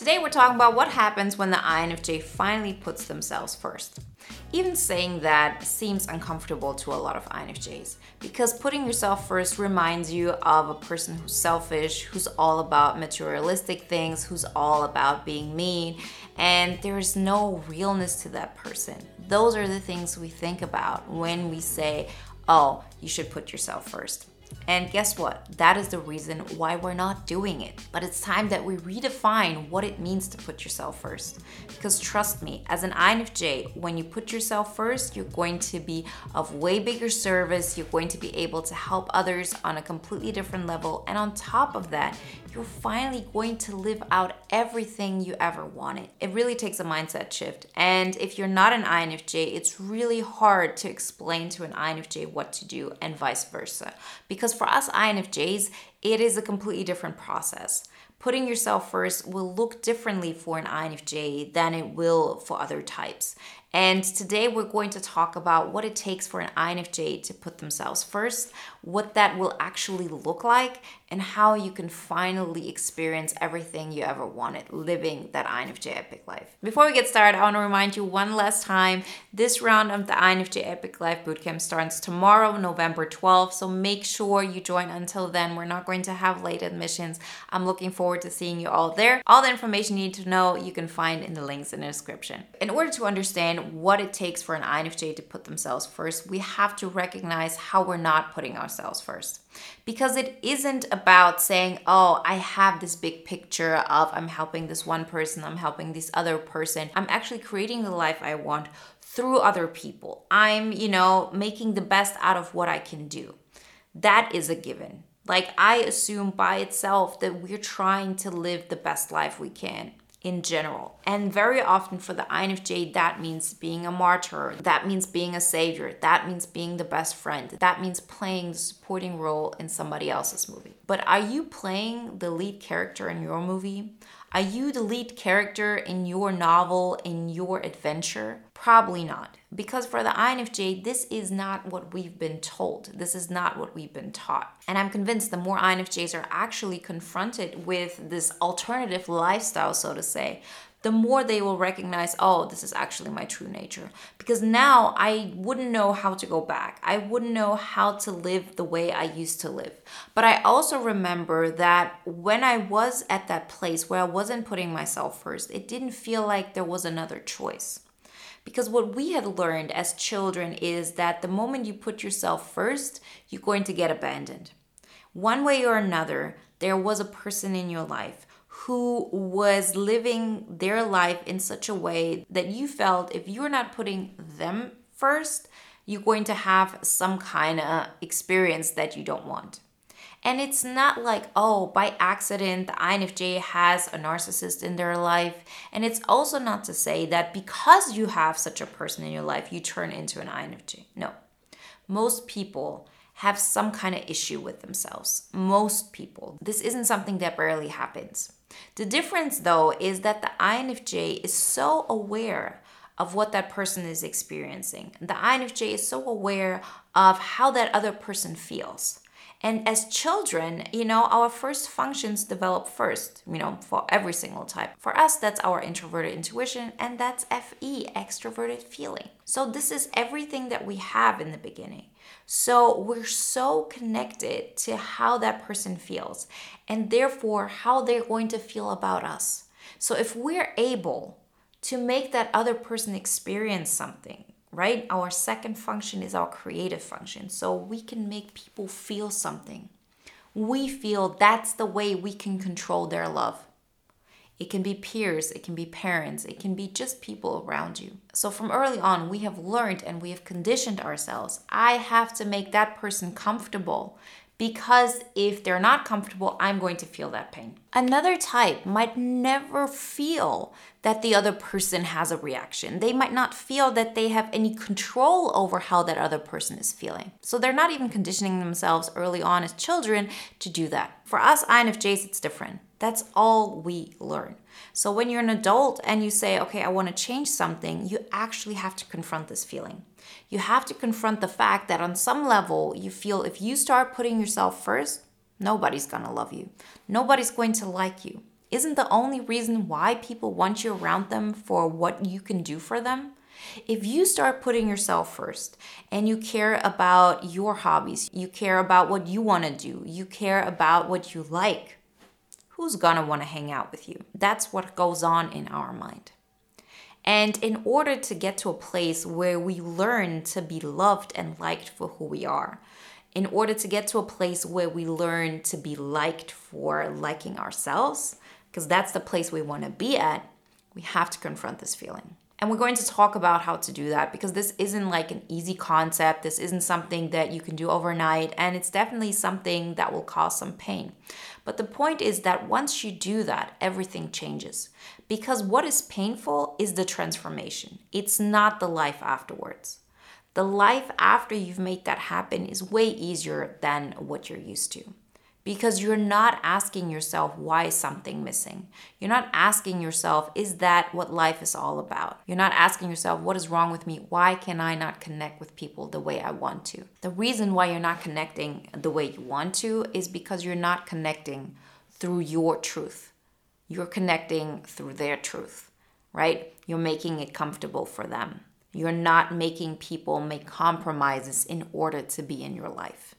Today we're talking about what happens when the INFJ finally puts themselves first. Even saying that seems uncomfortable to a lot of INFJs because putting yourself first reminds you of a person who's selfish, who's all about materialistic things, who's all about being mean, and there's no realness to that person. Those are the things we think about when we say, oh, you should put yourself first. And guess what? That is the reason why we're not doing it. But it's time that we redefine what it means to put yourself first. Because trust me, as an INFJ, when you put yourself first, you're going to be of way bigger service. You're going to be able to help others on a completely different level. And on top of that, you're finally going to live out everything you ever wanted. It really takes a mindset shift. And if you're not an INFJ, it's really hard to explain to an INFJ what to do and vice versa. Because for us INFJs, it is a completely different process. Putting yourself first will look differently for an INFJ than it will for other types. And today we're going to talk about what it takes for an INFJ to put themselves first, what that will actually look like, and how you can finally experience everything you ever wanted living that INFJ Epic Life. Before we get started, I want to remind you one last time this round of the INFJ Epic Life Bootcamp starts tomorrow, November 12th. So make sure you join until then. We're not going to have late admissions. I'm looking forward to seeing you all there. All the information you need to know you can find in the links in the description. In order to understand what it takes for an INFJ to put themselves first, we have to recognize how we're not putting ourselves first. Because it isn't about saying, oh, I have this big picture of I'm helping this one person, I'm helping this other person. I'm actually creating the life I want through other people. I'm, you know, making the best out of what I can do. That is a given. Like, I assume by itself that we're trying to live the best life we can in general. And very often for the INFJ, that means being a martyr, that means being a savior, that means being the best friend, that means playing the supporting role in somebody else's movie. But are you playing the lead character in your movie? Are you the lead character in your novel, in your adventure? Probably not. Because for the INFJ, this is not what we've been told. This is not what we've been taught. And I'm convinced the more INFJs are actually confronted with this alternative lifestyle, so to say, the more they will recognize, oh, this is actually my true nature. Because now I wouldn't know how to go back. I wouldn't know how to live the way I used to live. But I also remember that when I was at that place where I wasn't putting myself first, it didn't feel like there was another choice. Because what we had learned as children is that the moment you put yourself first, you're going to get abandoned. One way or another, there was a person in your life who was living their life in such a way that you felt if you're not putting them first, you're going to have some kind of experience that you don't want. And it's not like, oh, by accident, the INFJ has a narcissist in their life. And it's also not to say that because you have such a person in your life, you turn into an INFJ. No. Most people have some kind of issue with themselves. Most people. This isn't something that barely happens. The difference, though, is that the INFJ is so aware of what that person is experiencing. The INFJ is so aware of how that other person feels. And as children, you know, our first functions develop first, you know, for every single type. For us, that's our introverted intuition, and that's FE, extroverted feeling. So, this is everything that we have in the beginning. So, we're so connected to how that person feels, and therefore, how they're going to feel about us. So, if we're able to make that other person experience something, right? Our second function is our creative function. So we can make people feel something. We feel that's the way we can control their love. It can be peers, it can be parents, it can be just people around you. So, from early on, we have learned and we have conditioned ourselves. I have to make that person comfortable because if they're not comfortable, I'm going to feel that pain. Another type might never feel that the other person has a reaction. They might not feel that they have any control over how that other person is feeling. So they're not even conditioning themselves early on as children to do that. For us INFJs, it's different. That's all we learn. So when you're an adult and you say, okay, I want to change something, you actually have to confront this feeling. You have to confront the fact that on some level, you feel if you start putting yourself first, nobody's going to love you. Nobody's going to like you. Isn't the only reason why people want you around them for what you can do for them. If you start putting yourself first and you care about your hobbies, you care about what you want to do, you care about what you like, who's gonna want to hang out with you? That's what goes on in our mind. And in order to get to a place where we learn to be loved and liked for who we are, in order to get to a place where we learn to be liked for liking ourselves, because that's the place we want to be at, we have to confront this feeling. And we're going to talk about how to do that because this isn't like an easy concept. This isn't something that you can do overnight. And it's definitely something that will cause some pain. But the point is that once you do that, everything changes. Because what is painful is the transformation, it's not the life afterwards. The life after you've made that happen is way easier than what you're used to because you're not asking yourself why is something missing? You're not asking yourself is that what life is all about? You're not asking yourself what is wrong with me? Why can i not connect with people the way i want to? The reason why you're not connecting the way you want to is because you're not connecting through your truth. You're connecting through their truth right? You're making it comfortable for them. You're not making people make compromises in order to be in your life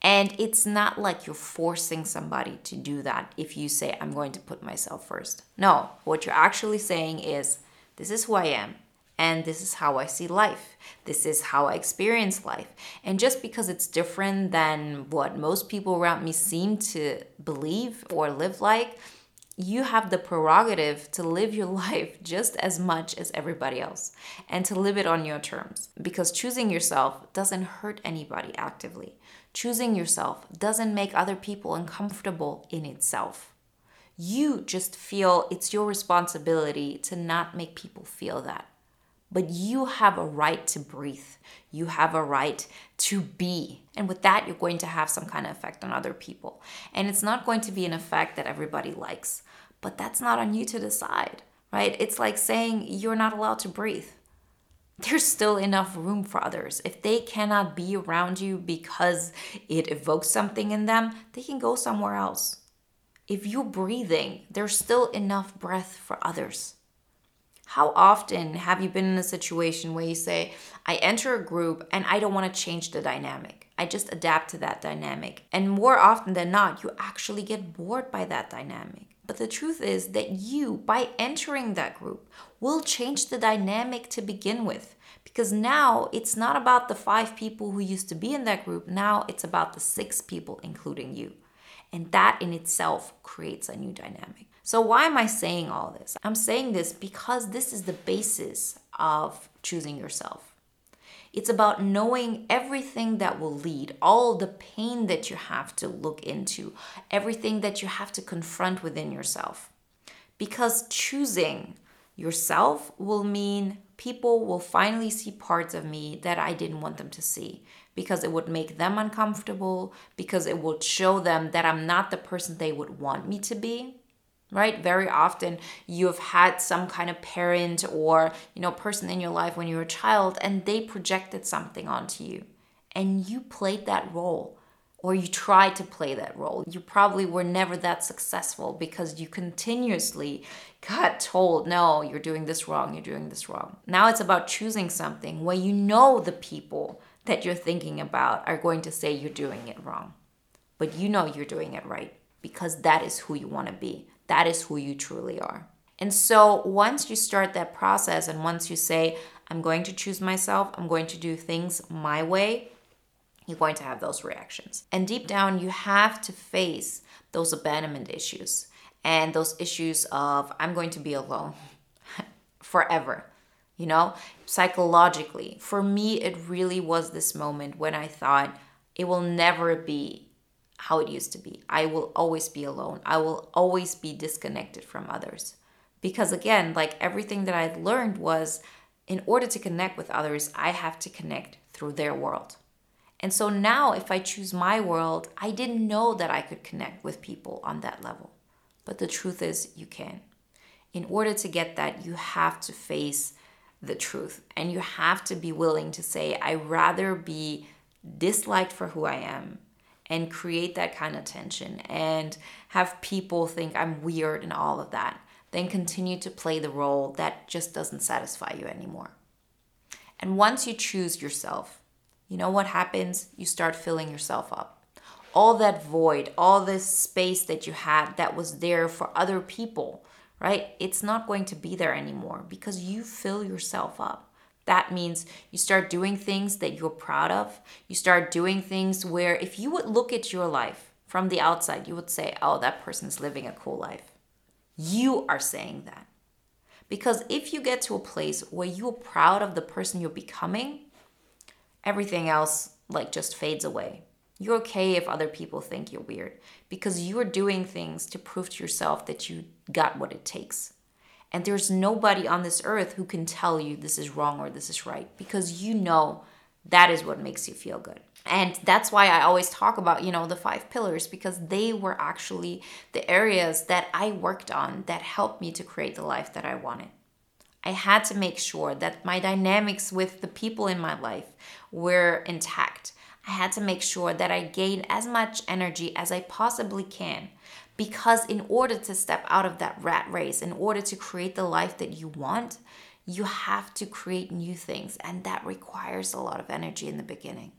and it's not like you're forcing somebody to do that if you say, I'm going to put myself first. No, what you're actually saying is, this is who I am. And this is how I see life. This is how I experience life. And just because it's different than what most people around me seem to believe or live like, you have the prerogative to live your life just as much as everybody else and to live it on your terms because choosing yourself doesn't hurt anybody actively. Choosing yourself doesn't make other people uncomfortable in itself. You just feel it's your responsibility to not make people feel that. But you have a right to breathe. You have a right to be. And with that, you're going to have some kind of effect on other people. And it's not going to be an effect that everybody likes. But that's not on you to decide, right? It's like saying you're not allowed to breathe there's still enough room for others. If they cannot be around you because it evokes something in them, they can go somewhere else. If you're breathing, there's still enough breath for others. How often have you been in a situation where you say, I enter a group and I don't want to change the dynamic? I just adapt to that dynamic. And more often than not, you actually get bored by that dynamic. But the truth is that you, by entering that group, will change the dynamic to begin with. Because now it's not about the five people who used to be in that group, now it's about the six people, including you. And that in itself creates a new dynamic. So, why am I saying all this? I'm saying this because this is the basis of choosing yourself. It's about knowing everything that will lead, all the pain that you have to look into, everything that you have to confront within yourself. Because choosing yourself will mean people will finally see parts of me that I didn't want them to see because it would make them uncomfortable, because it would show them that I'm not the person they would want me to be. Right? Very often you have had some kind of parent or, you know, person in your life when you were a child and they projected something onto you and you played that role or you tried to play that role. You probably were never that successful because you continuously got told, no, you're doing this wrong, you're doing this wrong. Now it's about choosing something where you know the people that you're thinking about are going to say you're doing it wrong. But you know you're doing it right because that is who you want to be. That is who you truly are. And so once you start that process and once you say, I'm going to choose myself, I'm going to do things my way, you're going to have those reactions. And deep down, you have to face those abandonment issues and those issues of, I'm going to be alone forever. You know, psychologically, for me, it really was this moment when I thought it will never be how it used to be. I will always be alone. I will always be disconnected from others. Because again, like everything that I'd learned was in order to connect with others, I have to connect through their world. And so now, if I choose my world, I didn't know that I could connect with people on that level. But the truth is, you can. In order to get that, you have to face the truth and you have to be willing to say, I rather be disliked for who I am and create that kind of tension and have people think I'm weird and all of that then continue to play the role that just doesn't satisfy you anymore. And once you choose yourself, you know what happens? You start filling yourself up. All that void, all this space that you had that was there for other people, right? It's not going to be there anymore because you fill yourself up. That means you start doing things that you're proud of. You start doing things where if you would look at your life from the outside, you would say, oh, that person's living a cool life. You are saying that. Because if you get to a place where you're proud of the person you're becoming, everything else like just fades away. You're okay if other people think you're weird because you're doing things to prove to yourself that you got what it takes. And there's nobody on this earth who can tell you this is wrong or this is right because you know that is what makes you feel good. And that's why I always talk about, you know, the five pillars because they were actually the areas that I worked on that helped me to create the life that I wanted. I had to make sure that my dynamics with the people in my life were intact. I had to make sure that I gained as much energy as I possibly can. Because in order to step out of that rat race, in order to create the life that you want, you have to create new things. And that requires a lot of energy in the beginning.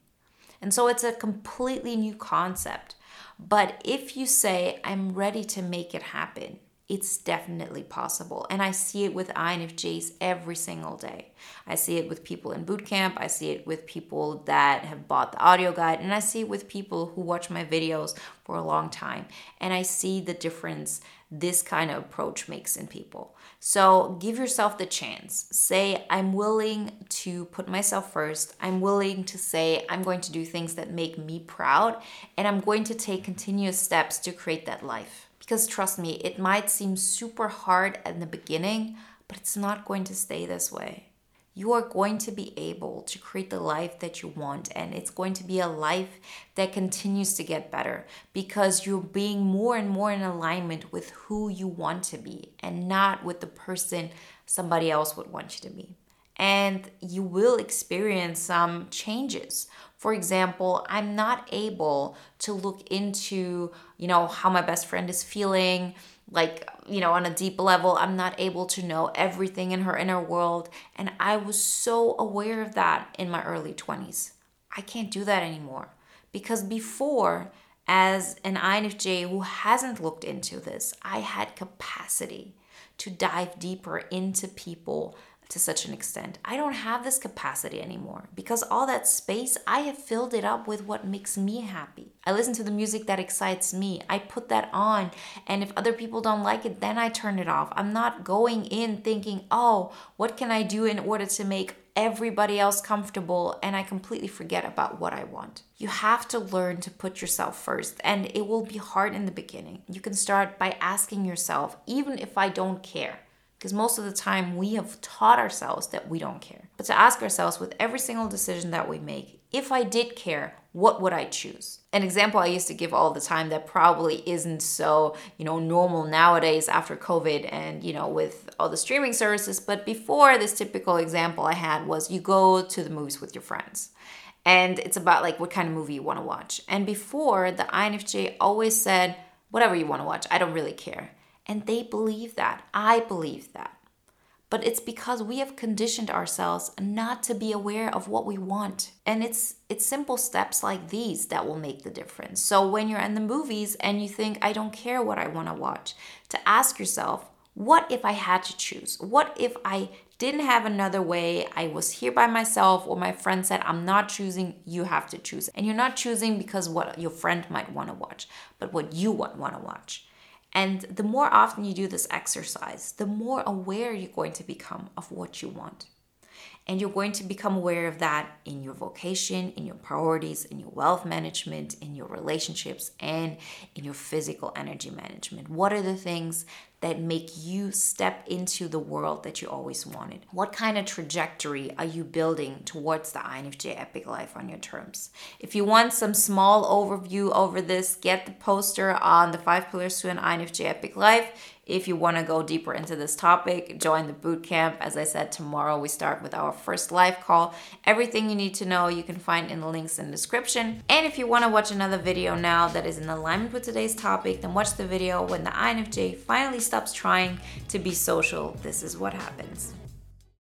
And so it's a completely new concept. But if you say, I'm ready to make it happen, it's definitely possible. And I see it with INFJs every single day. I see it with people in boot camp. I see it with people that have bought the audio guide. And I see it with people who watch my videos for a long time. And I see the difference this kind of approach makes in people. So give yourself the chance. Say, I'm willing to put myself first. I'm willing to say, I'm going to do things that make me proud. And I'm going to take continuous steps to create that life. Because trust me, it might seem super hard in the beginning, but it's not going to stay this way. You are going to be able to create the life that you want, and it's going to be a life that continues to get better because you're being more and more in alignment with who you want to be and not with the person somebody else would want you to be. And you will experience some changes for example, I'm not able to look into, you know, how my best friend is feeling, like, you know, on a deep level. I'm not able to know everything in her inner world. And I was so aware of that in my early 20s. I can't do that anymore. Because before, as an INFJ who hasn't looked into this, I had capacity to dive deeper into people to such an extent. I don't have this capacity anymore because all that space, I have filled it up with what makes me happy. I listen to the music that excites me. I put that on, and if other people don't like it, then I turn it off. I'm not going in thinking, oh, what can I do in order to make everybody else comfortable and I completely forget about what I want. You have to learn to put yourself first, and it will be hard in the beginning. You can start by asking yourself, even if I don't care, because most of the time we have taught ourselves that we don't care. But to ask ourselves with every single decision that we make, if I did care, what would I choose? An example I used to give all the time that probably isn't so, you know, normal nowadays after COVID and, you know, with all the streaming services, but before this typical example I had was you go to the movies with your friends. And it's about like what kind of movie you want to watch. And before, the INFJ always said, whatever you want to watch, I don't really care. And they believe that. I believe that. But it's because we have conditioned ourselves not to be aware of what we want. And it's it's simple steps like these that will make the difference. So when you're in the movies and you think I don't care what I want to watch, to ask yourself, what if I had to choose? What if I didn't have another way? I was here by myself or my friend said I'm not choosing, you have to choose. And you're not choosing because what your friend might want to watch, but what you want to watch. And the more often you do this exercise, the more aware you're going to become of what you want. And you're going to become aware of that in your vocation, in your priorities, in your wealth management, in your relationships, and in your physical energy management. What are the things that make you step into the world that you always wanted? What kind of trajectory are you building towards the INFJ Epic Life on your terms? If you want some small overview over this, get the poster on the five pillars to an INFJ Epic Life If you want to go deeper into this topic, join the boot camp. As I said, tomorrow we start with our first live call. Everything you need to know you can find in the links in the description. And if you want to watch another video now that is in alignment with today's topic, then watch the video when the INFJ finally stops trying to be social. This is what happens.